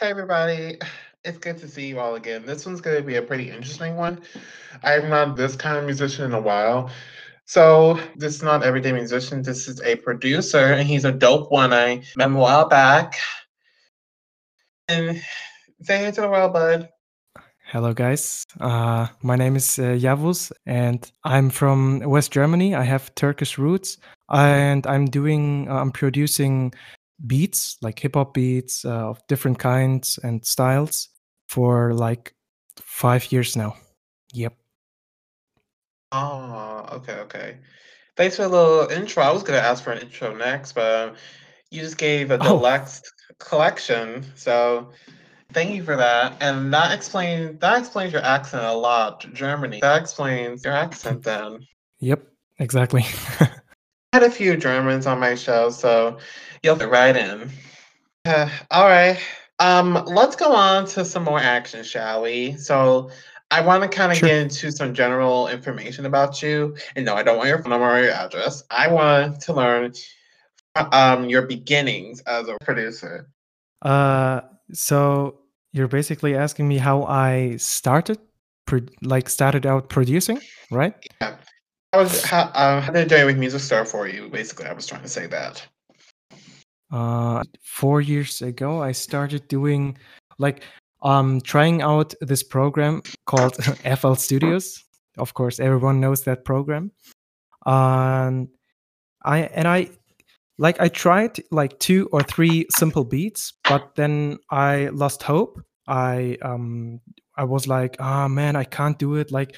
Hey everybody, it's good to see you all again. This one's going to be a pretty interesting one. I've not this kind of musician in a while. So this is not everyday musician. This is a producer, and he's a dope one. I met a while back. And say hey to the world, bud. Hello, guys. Uh, my name is uh, Yavuz, and I'm from West Germany. I have Turkish roots, and I'm doing, uh, I'm producing beats, like hip hop beats uh, of different kinds and styles, for like five years now. Yep. Oh, okay, okay. Thanks for a little intro. I was going to ask for an intro next, but um, you just gave a Oh, deluxe collection. So thank you for that. And that explains that explains your accent a lot. Germany. That explains your accent then. yep, exactly. I had a few Germans on my show, so you'll fit right in. Uh, all right. Um, let's go on to some more action, shall we? So I want to kind of Sure. get into some general information about you. And no, I don't want your phone number or your address. I want to learn um your beginnings as a producer. Uh, so you're basically asking me how I started, pro- like started out producing, right? Yeah. How was how um how did Journey with Music start for you? Basically, I was trying to say that. Uh, four years ago, I started doing like um trying out this program called FL Studios. Of course, everyone knows that program. Um, I and I like I tried like two or three simple beats, but then I lost hope. I um I was like, ah man, I can't do it. Like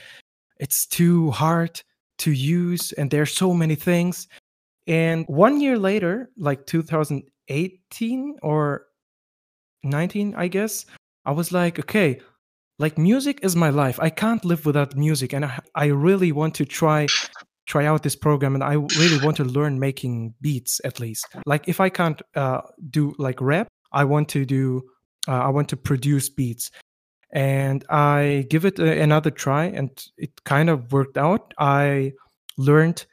it's too hard to use, and there's so many things. And one year later, like 2018 or 19, I guess, I was like, okay, like music is my life. I can't live without music, and I, I really want to try try out this program, and I really want to learn making beats at least. Like if I can't uh, do like rap, I want to do uh, I want to produce beats, and I give it a, another try, and it kind of worked out. I learned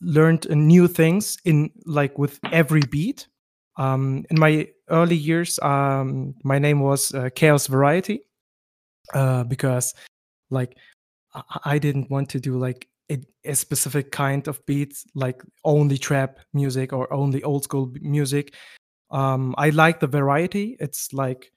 learned uh, new things in like with every beat. Um, in my early years, um, my name was uh, Chaos Variety uh, because like I didn't want to do like a, a specific kind of beats, like only trap music or only old school music. Um, I like the variety. It's like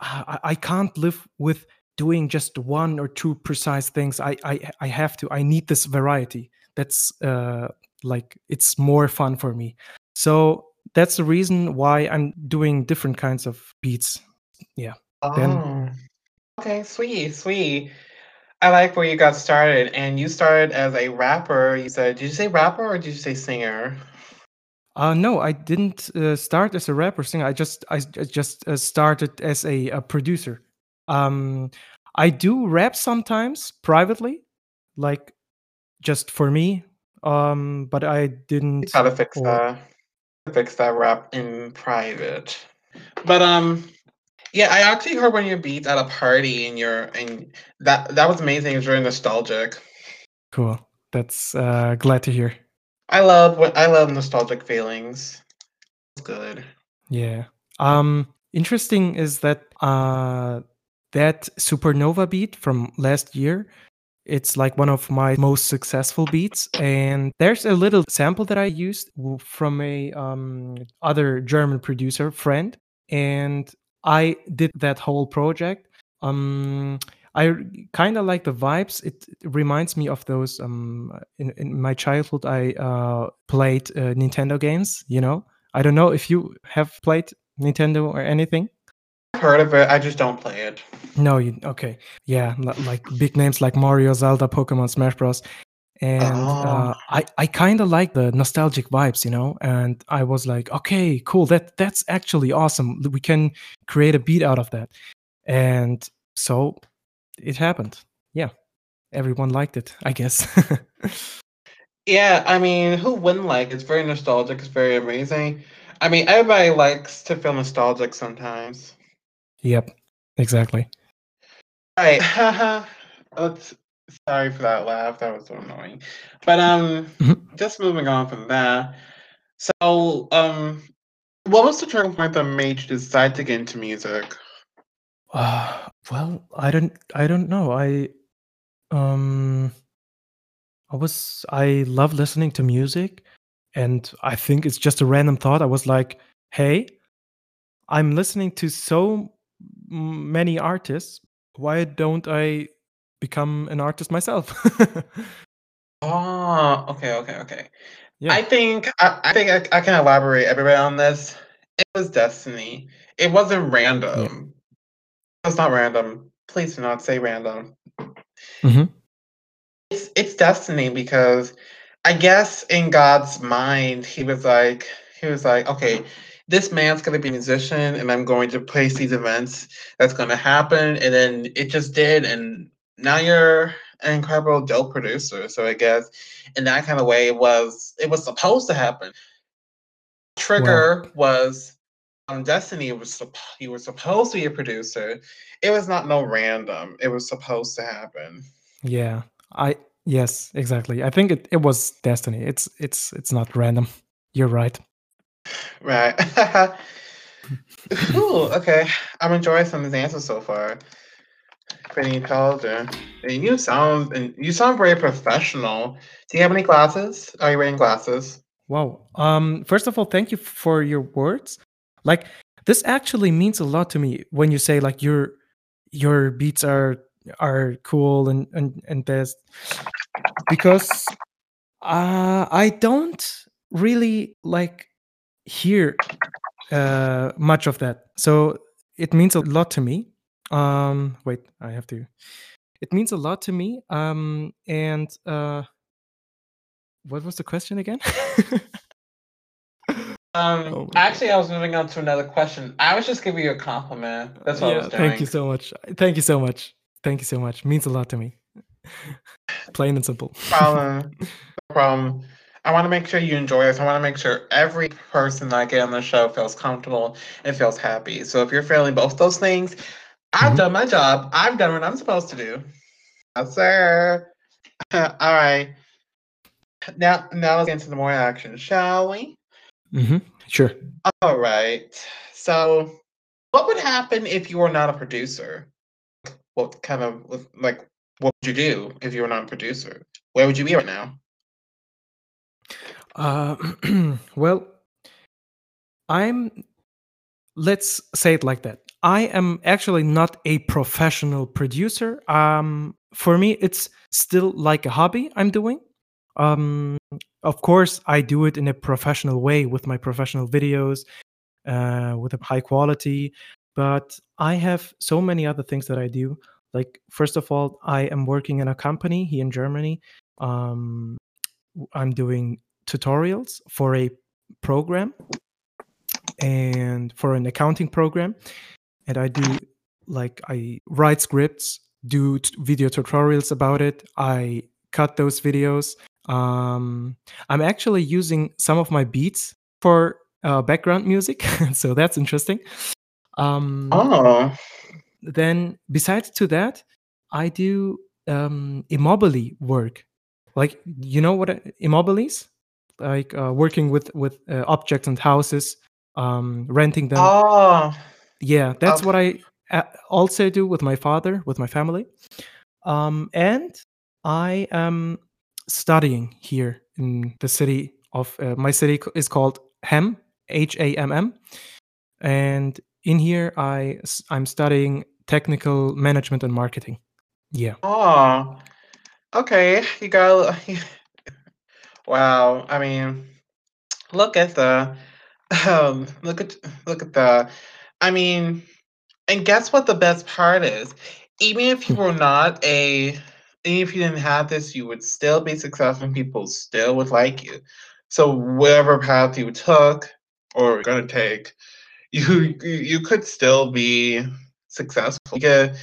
I, I can't live with doing just one or two precise things. I, I I have to. I need this variety. That's uh like it's more fun for me. So that's the reason why I'm doing different kinds of beats. Yeah. Then Oh, okay, sweet, sweet. I like where you got started, and you started as a rapper. You said, did you say rapper or did you say singer? Uh no, I didn't uh, start as a rapper singer. I just I, I just uh, started as a, a producer. Um I do rap sometimes privately, like just for me. Um but I didn't gotta fix or that. Fix that rap in private. But um, yeah, I actually heard one of your beats at a party, and your and that that was amazing. It was very nostalgic. Cool. That's uh, glad to hear. I love what I love nostalgic feelings. It's good. Yeah. Um, interesting is that uh, that Supernova beat from last year. It's like one of my most successful beats, and there's a little sample that I used from a um, other German producer friend, and I did that whole project. Um, I kind of like the vibes. It reminds me of those. Um, in, in my childhood, I uh, played uh, Nintendo games. You know, I don't know if you have played Nintendo or anything. I've heard of it. I just don't play it. No, you okay? Yeah, like big names like Mario, Zelda, Pokemon, Smash Bros. And Oh, uh, I I kind of like the nostalgic vibes, you know. And I was like, okay, cool. That that's actually awesome. We can create a beat out of that. And so it happened. Yeah, everyone liked it, I guess. yeah. I mean, who wouldn't like? It's very nostalgic. It's very amazing. I mean, everybody likes to feel nostalgic sometimes. yep, exactly. Right. Let's. Sorry for that laugh. That was so annoying. But um, Mhm. just moving on from that. So um, What was the turning point that made you decide to get into music? Uh, well, I don't I don't know. I um I was I love listening to music and I think it's just a random thought. I was like, "Hey, I'm listening to so many artists. Why don't I become an artist myself?" Oh, okay, okay, okay. yeah. I think I, I think I, I can elaborate a bit on this. It was destiny. It wasn't random. It's not random. Please do not say random. Mhm. It's it's destiny because I guess in God's mind, he was like he was like, okay, this man's gonna be a musician and I'm going to place these events that's gonna happen. And then it just did, and now you're an incredible dope producer. So I guess in that kind of way it was it was supposed to happen. Wow. Trigger was on Destiny it was supp- you were supposed to be a producer. It was not no random. It was supposed to happen. Yeah. I yes, exactly. I think it, it was destiny. It's it's it's not random. You're right. Right. Ooh, okay. I'm enjoying some of these answers so far. Pretty intelligent. And you sound and you sound very professional. Do you have any glasses? Are you wearing glasses? Wow. Um first of all, thank you for your words. Like this actually means a lot to me when you say like your your beats are are cool and and and this because uh I don't really like hear uh much of that. So it means a lot to me. Um wait, I have to it means a lot to me. Um and uh what was the question again? Um, Oh my god. actually, I was moving on to another question. I was just giving you a compliment. That's what I was Yeah, thank you so much. Thank you so much. Thank you so much. Means a lot to me. Plain and simple. Problem. No problem. I want to make sure you enjoy this. I want to make sure every person that I get on the show feels comfortable and feels happy. So if you're feeling both those things, I've Mhm. done my job. I've done what I'm supposed to do. Yes, sir. All right. Now, now let's get into the more action, shall we? Mhm. Sure. All right. So, what would happen if you were not a producer? What kind of like what would you do if you were not a producer? Where would you be right now? Uh, well, I'm. Let's say it like that. I am actually not a professional producer. Um, for me, it's still like a hobby I'm doing. Um, of course, I do it in a professional way with my professional videos, uh, with a high quality. But I have so many other things that I do. Like, first of all, I am working in a company here in Germany. Um, I'm doing tutorials for a program and for an accounting program and i do like i write scripts do t- video tutorials about it i cut those videos um i'm actually using some of my beats for uh, background music so that's interesting. Um Oh, then besides to that i do um immobile work. Like you know what a- immobile is? Like uh, working with with uh, objects and houses um renting them. Oh, yeah that's okay. what i uh, also do with my father with my family. Um and i am studying here in the city of uh, my city is called Hamm h-a-m-m and in here I I'm studying technical management and marketing yeah Oh, okay. You got. Wow. I mean, look at the. Um, look at look at the. I mean, and guess what the best part is? Even if you were not a, if you didn't have this, you would still be successful and people still would like you. So whatever path you took or gonna take, you you you could still be successful. You get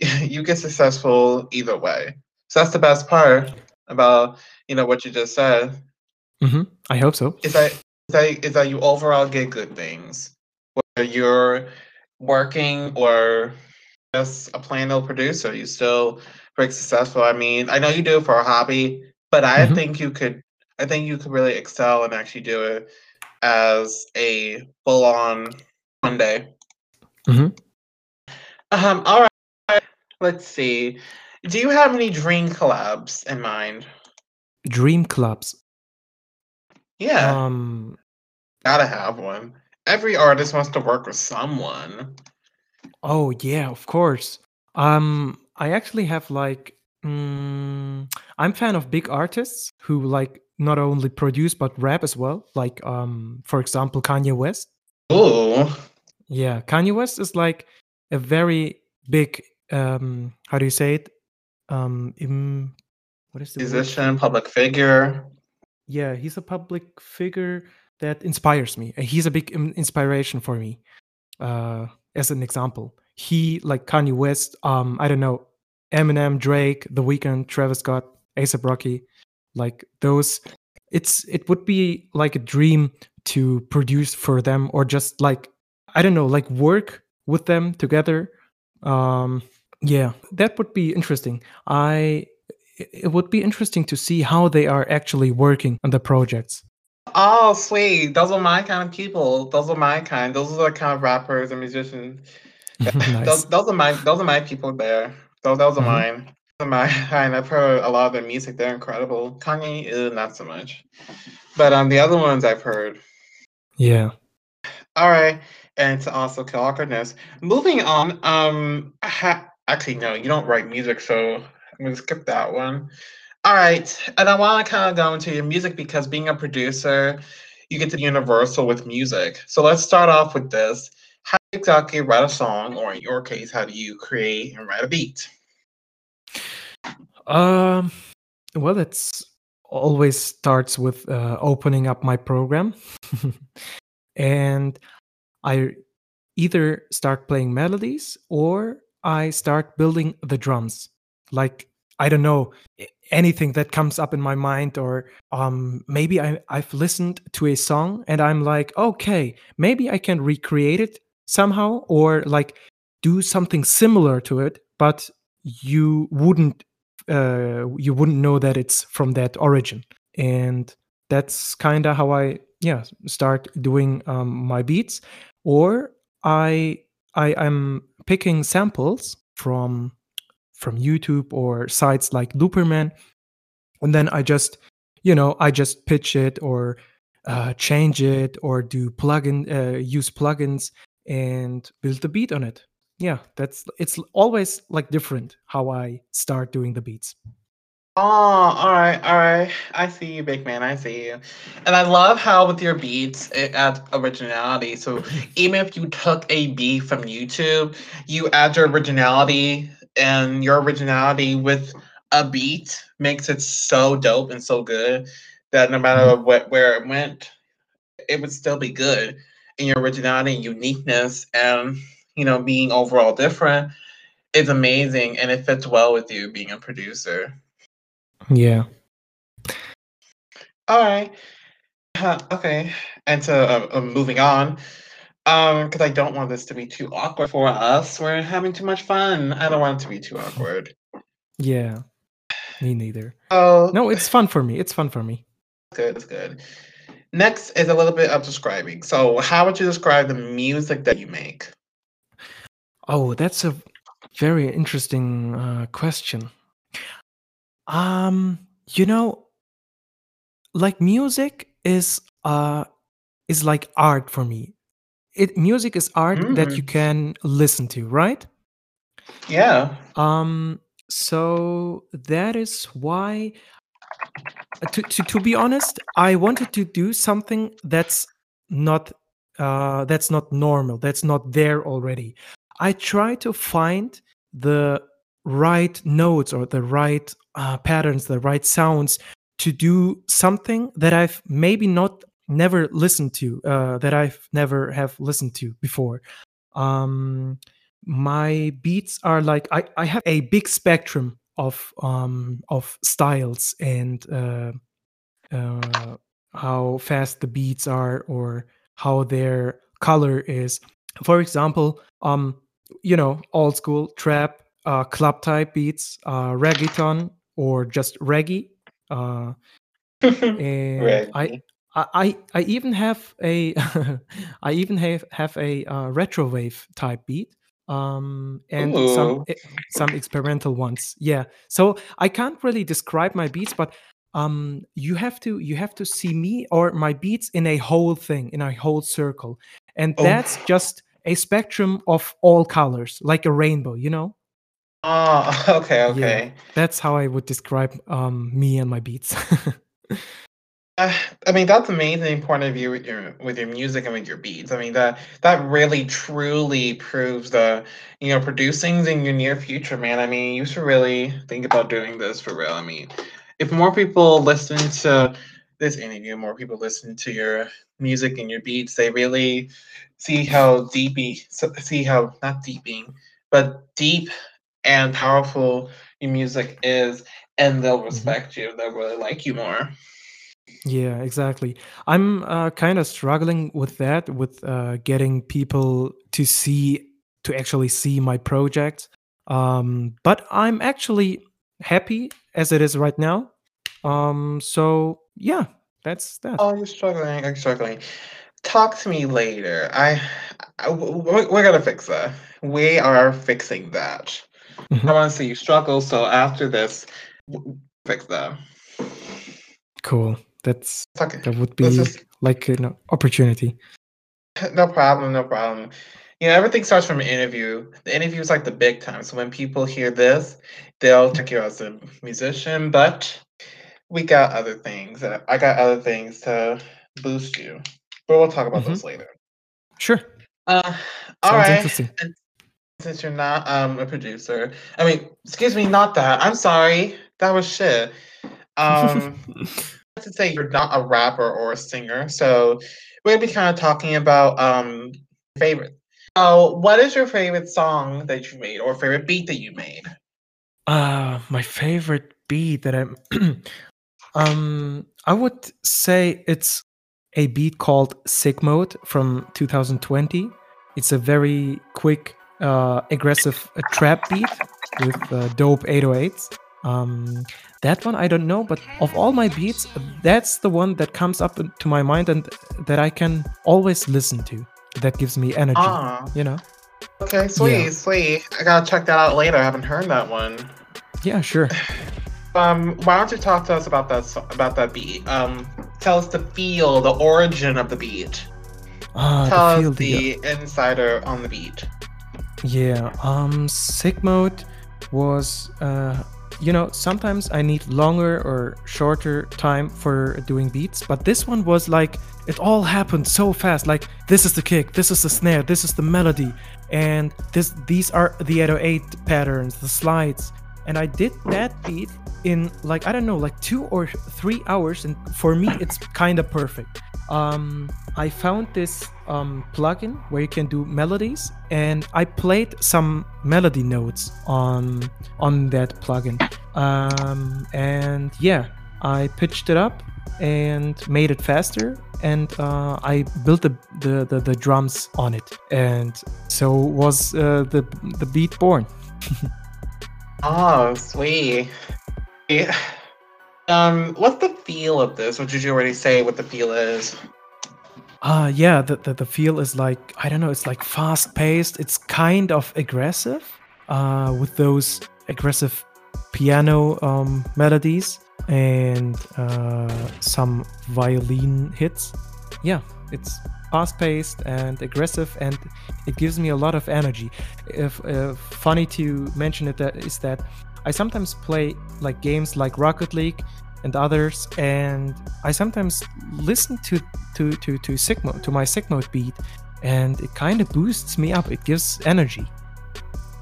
you get successful either way. So that's the best part about you know what you just said Mm-hmm. i hope so is that is that is that you overall get good things whether you're working or just a plain old producer you still very successful i mean i know you do it for a hobby but i hmm think you could i think you could really excel and actually do it as a full on Monday. Mhm. Um, all right. Let's see. Do you have any dream collabs in mind? Dream clubs. Yeah, Um. gotta have one. Every artist wants to work with someone. Oh yeah, of course. Um, I actually have like, mm, I'm fan of big artists who like not only produce but rap as well. Like, um, for example, Kanye West. Oh. Yeah, Kanye West is like a very big. Um, how do you say it? Um, im, what is the word? Musician, public figure. Yeah, he's a public figure that inspires me. He's a big inspiration for me. Uh, as an example, he like Kanye West. Um, I don't know, Eminem, Drake, The Weeknd, Travis Scott, ASAP Rocky, like those. It's it would be like a dream to produce for them, or just like I don't know, like work with them together. Um, yeah, that would be interesting. I it would be interesting to see how they are actually working on the projects. Oh, sweet. Those are my kind of people. Those are my kind. Those are the kind of rappers and musicians. nice. Those, those are my those are my people there. Those those are Mhm. mine. Those are my kind. I've heard a lot of their music. They're incredible. Kanye, uh, not so much. But um, the other ones I've heard. Yeah. All right, and to also kill awkwardness. Moving on. Um, ha- actually, no, you don't write music, so I'm gonna skip that one. All right, and I want to kind of go into your music because being a producer, you get to be universal with music. So let's start off with this. Exactly write a song, or in your case, how do you create and write a beat? Um. Well, it's always starts with uh, opening up my program, and I either start playing melodies or I start building the drums. Like I don't know anything that comes up in my mind, or um, maybe I I've listened to a song and I'm like, okay, maybe I can recreate it somehow, or like do something similar to it, but you wouldn't uh, you wouldn't know that it's from that origin, and that's kind of how I yeah start doing um, my beats, or I I am picking samples from from YouTube or sites like Looperman, and then I just you know I just pitch it or uh, change it or do plugin uh, use plugins and build the beat on it. Yeah, that's it's always like different how I start doing the beats. Oh, all right, all right. I see you, big man. I see you. And I love how with your beats eh, it adds originality. So even if you took a beat from YouTube, you add your originality, and your originality with a beat makes it so dope and so good that no matter mm-hmm. what where it went, it would still be good. And your originality and uniqueness and you know being overall different is amazing and it fits well with you being a producer. Yeah. All right. Uh, okay. And so uh, uh, moving on, um, because I don't want this to be too awkward for us. We're having too much fun. I don't want it to be too awkward. Yeah. Me neither. Oh, No, it's fun for me. It's fun for me. good. It's good. Next is a little bit of describing. So, how would you describe the music that you make? Oh, that's a very interesting uh, question. Um, you know, like music is uh is like art for me. It music is art that you Mm, can listen to, right? yeah. Um, so that is why to, to to be honest, I wanted to do something that's not uh that's not normal, that's not there already. I try to find the right notes or the right uh, patterns, the right sounds to do something that I've maybe not never listened to, uh, that I've never have listened to before. Um, my beats are like I, I have a big spectrum of um of styles and uh, uh how fast the beats are or how their color is for example um you know old school trap uh club type beats uh reggaeton or just reggae uh and i Reggie. I I even have a I even have have a uh, retrowave type beat um and some Ooh. e- some experimental ones yeah so i can't really describe my beats but um you have to you have to see me or my beats in a whole thing in a whole circle and Oh. that's just a spectrum of all colors like a rainbow you know Oh, okay, yeah okay. that's how i would describe um me and my beats Uh, I mean, that's amazing point of view with your with your music and with your beats. I mean, that that really truly proves the, you know, producing's in your near future, man. I mean, you should really think about doing this for real. I mean, if more people listen to this interview, more people listen to your music and your beats, they really see how deep, see how not deeping, but deep and powerful your music is, and they'll Mhm. respect you. They'll really like you more. Yeah, exactly. I'm uh, kind of struggling with that, with uh, getting people to see, to actually see my project. Um, but I'm actually happy as it is right now. Um, so yeah, that's that. Oh, you're struggling. I'm struggling. Talk to me later. I, I w- w- we're gonna fix that. We are fixing that. I Mhm. want to see you struggle. So after this, w- fix that. Cool. That's okay. that would be just like an opportunity. no problem. No problem. You know, everything starts from an interview. The interview is like the big time. So when people hear this, they'll take you as a musician. But we got other things. I got other things to boost you. But we'll talk about Mhm. those later. Sure. Uh, all Sounds right. interesting. Since you're not um a producer, I mean, excuse me, not that. I'm sorry. That was shit. Um, to say you're not a rapper or a singer, so we're gonna be kind of talking about um favorite. So, what is your favorite song that you made, or favorite beat that you made? Uh, my favorite beat that I'm um I would say it's a beat called Sick Mode from 2020. It's a very quick, uh, aggressive uh, trap beat with uh, dope 808s. Um, that one I don't know, but of all my beats, that's the one that comes up to my mind and that I can always listen to. That gives me energy, Ah, you know? okay, sweet, sweet. I gotta check that out later. I haven't heard that one. Yeah, sure. Um, why don't you talk to us about that about that beat? Um, tell us the feel, the origin of the beat. Ah, Tell the us the, the insider on the beat. Yeah, um, sick mode was, uh, you know, sometimes I need longer or shorter time for doing beats, but this one was like, it all happened so fast. Like, this is the kick, this is the snare, this is the melody, and this these are the 808 patterns, the slides. And I did that beat in like, I don't know, like two or three hours, and for me, it's kind of perfect um, I found this um, plugin where you can do melodies, and I played some melody notes on on that plugin. Um, and yeah, I pitched it up and made it faster, and uh, I built the, the, the the drums on it, and so was uh, the the beat born. Oh, sweet. Yeah. Um, what's the feel of this? Or did you already say what the feel is? Uh yeah, the, the the feel is like I don't know, it's like fast paced. It's kind of aggressive, uh, with those aggressive piano um, melodies and uh, some violin hits. Yeah, it's fast paced and aggressive, and it gives me a lot of energy. If uh, funny to mention it that is that I sometimes play like games like Rocket League and others, and I sometimes listen to to to to sick mode to my mode beat, and it kind of boosts me up. It gives energy.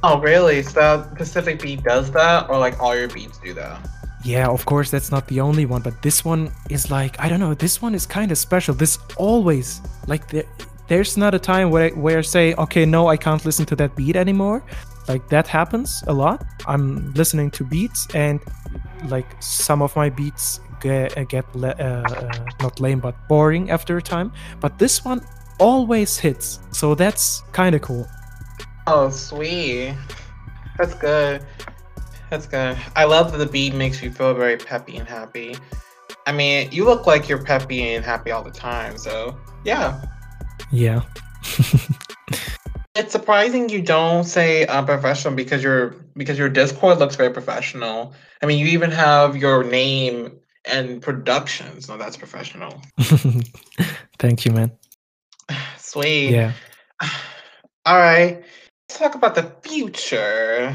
Oh, really? So that Pacific Beat does that, or like all your beats do that? Yeah, of course that's not the only one, but this one is like I don't know. This one is kind of special. This always like there, there's not a time where I, where I say okay, no, I can't listen to that beat anymore. Like that happens a lot. I'm listening to beats and like some of my beats get, get le- uh, uh, not lame but boring after a time. But this one always hits, so that's kind of cool. Oh, sweet. That's good. That's good. I love that the beat makes you feel very peppy and happy. I mean, you look like you're peppy and happy all the time. So yeah. Yeah. it's surprising you don't say uh, professional because your because your Discord looks very professional. I mean, you even have your name and productions. No, that's professional. Thank you, man. Sweet. Yeah. All right. Let's talk about the future.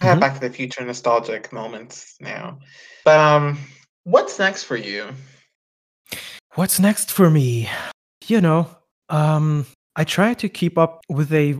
I have Mhm. Back to the Future nostalgic moments now. But um, what's next for you? What's next for me? You know, um, I try to keep up with a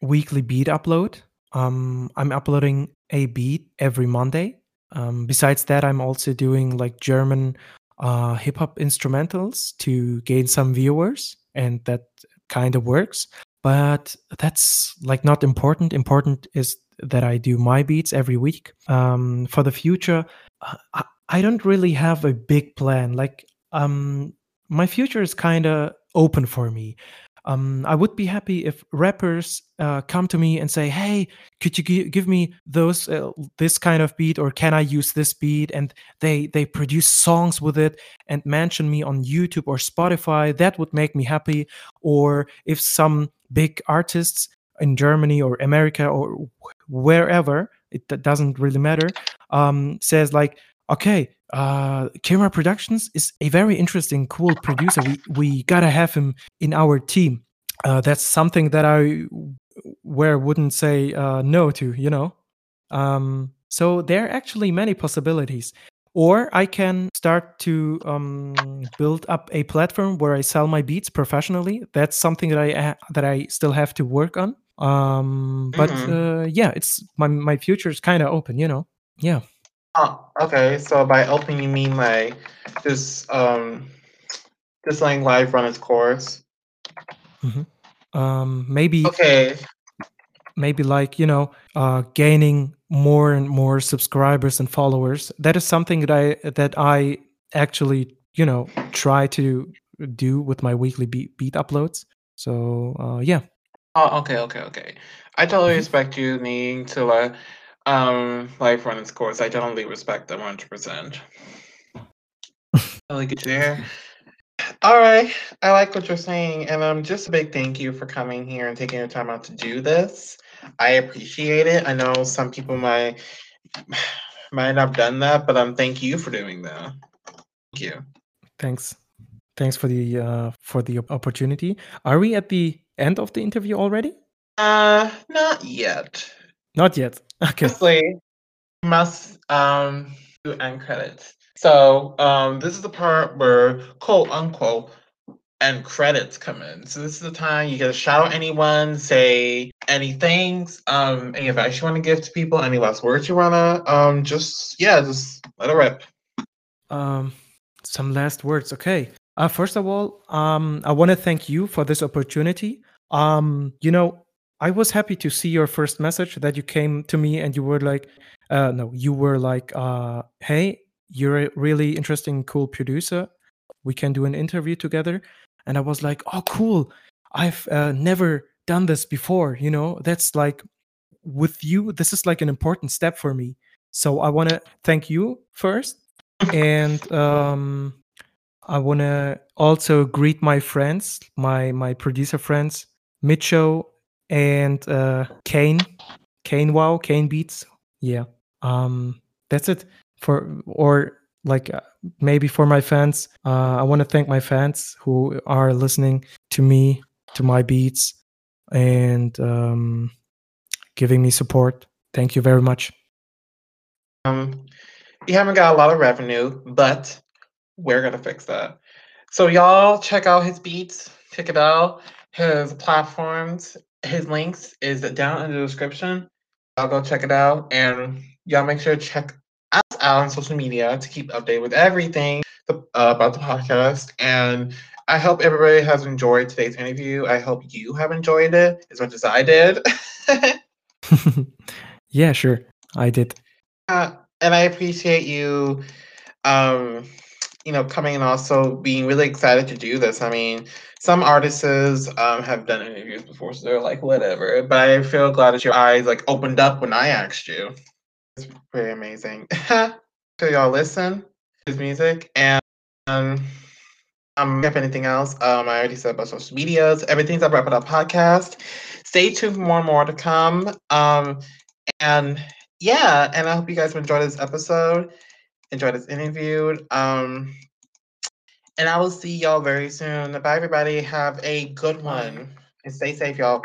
weekly beat upload. Um, I'm uploading a beat every Monday. Um, besides that, I'm also doing like German uh, hip hop instrumentals to gain some viewers, and that kind of works. But that's like not important. Important is that I do my beats every week. Um, for the future, I, I don't really have a big plan. Like, um, my future is kind of open for me. Um, I would be happy if rappers uh, come to me and say, "Hey, could you gi- give me those uh, this kind of beat, or can I use this beat?" And they they produce songs with it and mention me on YouTube or Spotify. That would make me happy. Or if some big artists in Germany or America or wherever, it doesn't really matter, um, says like, "Okay, uh Kirmar Productions is a very interesting, cool producer. We we gotta have him in our team. Uh, that's something that I where wouldn't say uh, no to, you know. Um, so there are actually many possibilities. Or I can start to um, build up a platform where I sell my beats professionally. That's something that I ha- that I still have to work on. Um, but Mhm. uh, yeah, it's my my future is kind of open, you know. Yeah. Oh, okay. So by open, you mean like just um, just letting life run its course. Um, maybe Okay. maybe like you know uh, gaining more and more subscribers and followers that is something that i that i actually you know try to do with my weekly beat, beat uploads so uh, yeah Oh, okay, okay, okay. I totally Mhm. respect you needing to let um life run its course. I totally respect them 100%. Really good to hear. All right, I like what you're saying, and um, just a big thank you for coming here and taking your time out to do this. I appreciate it. I know some people might might not have done that, but um, thank you for doing that. Thank you. thanks thanks for the uh, for the opportunity are we at the end of the interview already Uh, not yet. not yet okay Firstly, must um do end credits. So um, this is the part where quote unquote end credits come in. So this is the time you get to shout out anyone, say any things, um, any advice you want to give to people, any last words you wanna um just yeah, just let it rip. um some last words okay uh, first of all um i want to thank you for this opportunity um you know i was happy to see your first message that you came to me and you were like uh no you were like uh hey you're a really interesting cool producer. We can do an interview together. And i was like oh cool. I've uh, never done this before you know? That's like with you this is like an important step for me. So i want to thank you first. And um i want to also greet my friends my my producer friends micho and uh kane kane wow kane beats yeah um that's it for or like uh, maybe for my fans uh i want to thank my fans who are listening to me to my beats and um giving me support thank you very much Um, you haven't got a lot of revenue, but we're gonna fix that. So y'all check out his beats, check it out. His platforms, his links is down in the description. Y'all go check it out, and y'all make sure to check us out on social media to keep updated with everything the, uh, about the podcast. And I hope everybody has enjoyed today's interview. I hope you have enjoyed it as much as I did. yeah sure i did Uh, and I appreciate you, um, you know, coming and also being really excited to do this. I mean, some artists um, have done interviews before, so they're like, whatever. But I feel glad that your eyes like opened up when I asked you. It's pretty amazing. so y'all listen to his music and. um, um if anything else, um, I already said about social medias. Everything's up Wrap Up Podcast. Stay tuned for more and more to come. Um, and yeah, and I hope you guys enjoyed this episode, enjoyed this interview. Um, and I will see y'all very soon. Bye, everybody. Have a good one. And stay safe, y'all.